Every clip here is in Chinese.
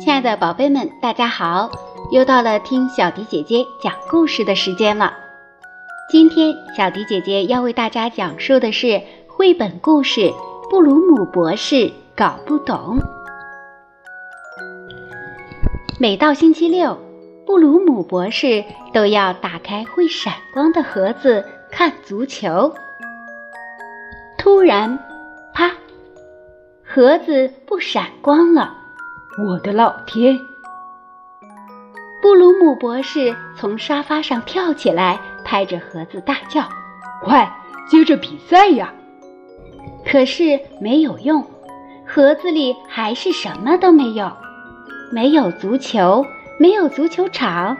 亲爱的宝贝们，大家好！又到了听小迪姐姐讲故事的时间了。今天，小迪姐姐要为大家讲述的是绘本故事《布鲁姆博士搞不懂》。每到星期六，布鲁姆博士都要打开会闪光的盒子看足球。突然，啪！盒子不闪光了。我的老天！布鲁姆博士从沙发上跳起来，拍着盒子大叫：“快，接着比赛呀！”可是没有用，盒子里还是什么都没有，没有足球，没有足球场，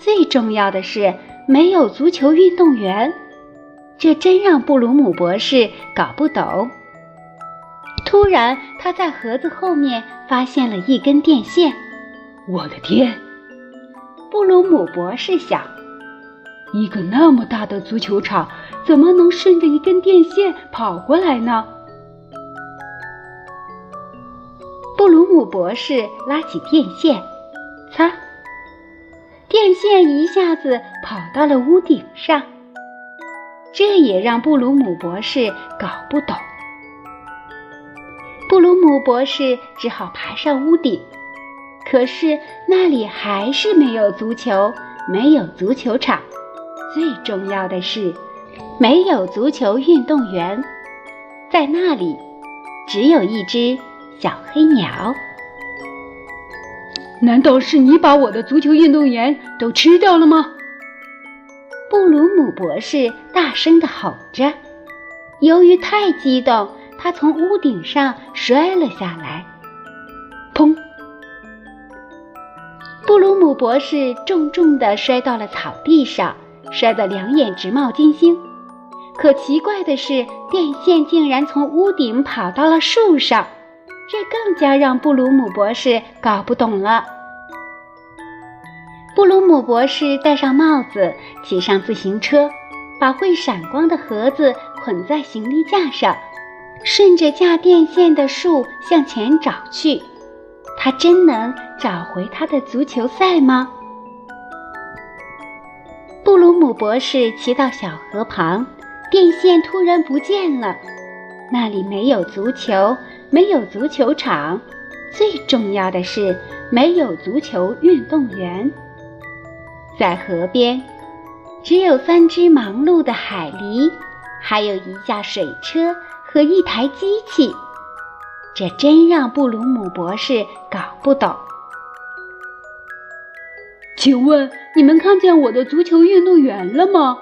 最重要的是没有足球运动员。这真让布鲁姆博士搞不懂。突然，他在盒子后面发现了一根电线。我的天！布鲁姆博士想，一个那么大的足球场，怎么能顺着一根电线跑过来呢？布鲁姆博士拉起电线，擦，电线一下子跑到了屋顶上。这也让布鲁姆博士搞不懂。布鲁姆博士只好爬上屋顶，可是那里还是没有足球，没有足球场，最重要的是，没有足球运动员。在那里，只有一只小黑鸟。难道是你把我的足球运动员都吃掉了吗？鲁博士大声地吼着，由于太激动。他从屋顶上摔了下来，砰！布鲁姆博士重重地摔到了草地上，摔得两眼直冒金星。可奇怪的是，电线竟然从屋顶跑到了树上，这更加让布鲁姆博士搞不懂了。布鲁姆博士戴上帽子，骑上自行车，把会闪光的盒子捆在行李架上。顺着架电线的树向前找去，他真能找回他的足球赛吗？布鲁姆博士骑到小河旁，电线突然不见了，那里没有足球，没有足球场，最重要的是没有足球运动员。在河边，只有三只忙碌的海狸，还有一架水车。和一台机器，这真让布鲁姆博士搞不懂。请问你们看见我的足球运动员了吗？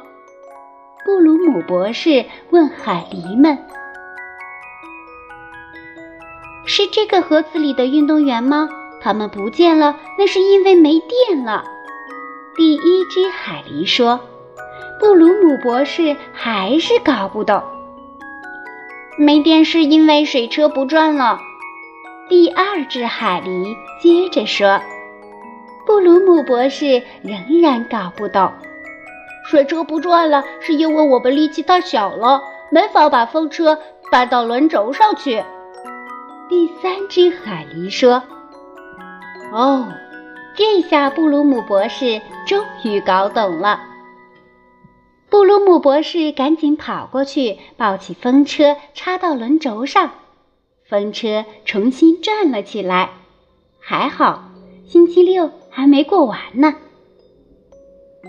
布鲁姆博士问海狸们：“是这个盒子里的运动员吗？他们不见了，那是因为没电了。”第一只海狸说：“布鲁姆博士还是搞不懂。”没电是因为水车不转了。第二只海狸接着说：“布鲁姆博士仍然搞不懂，水车不转了是因为我们力气太小了，没法把风车搬到轮轴上去。”第三只海狸说：“哦，这下布鲁姆博士终于搞懂了。”布鲁姆博士赶紧跑过去，抱起风车插到轮轴上，风车重新转了起来。还好，星期六还没过完呢。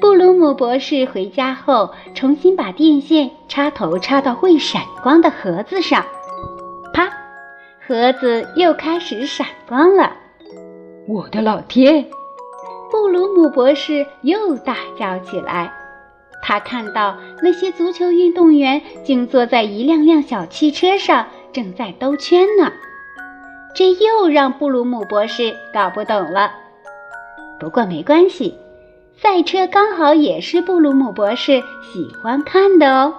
布鲁姆博士回家后，重新把电线插头插到会闪光的盒子上，啪，盒子又开始闪光了。我的老天！布鲁姆博士又大叫起来。他看到那些足球运动员竟坐在一辆辆小汽车上，正在兜圈呢。这又让布鲁姆博士搞不懂了。不过没关系，赛车刚好也是布鲁姆博士喜欢看的哦。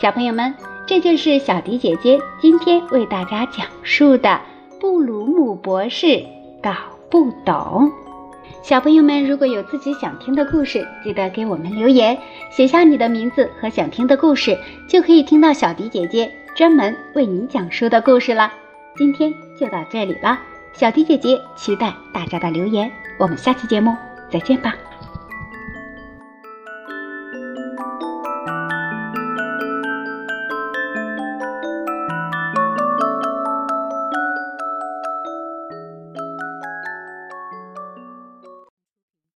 小朋友们，这就是小迪姐姐今天为大家讲述的《布鲁姆博士搞不懂》。小朋友们，如果有自己想听的故事，记得给我们留言，写下你的名字和想听的故事，就可以听到小迪姐姐专门为你讲述的故事了。今天就到这里了，小迪姐姐期待大家的留言，我们下期节目再见吧。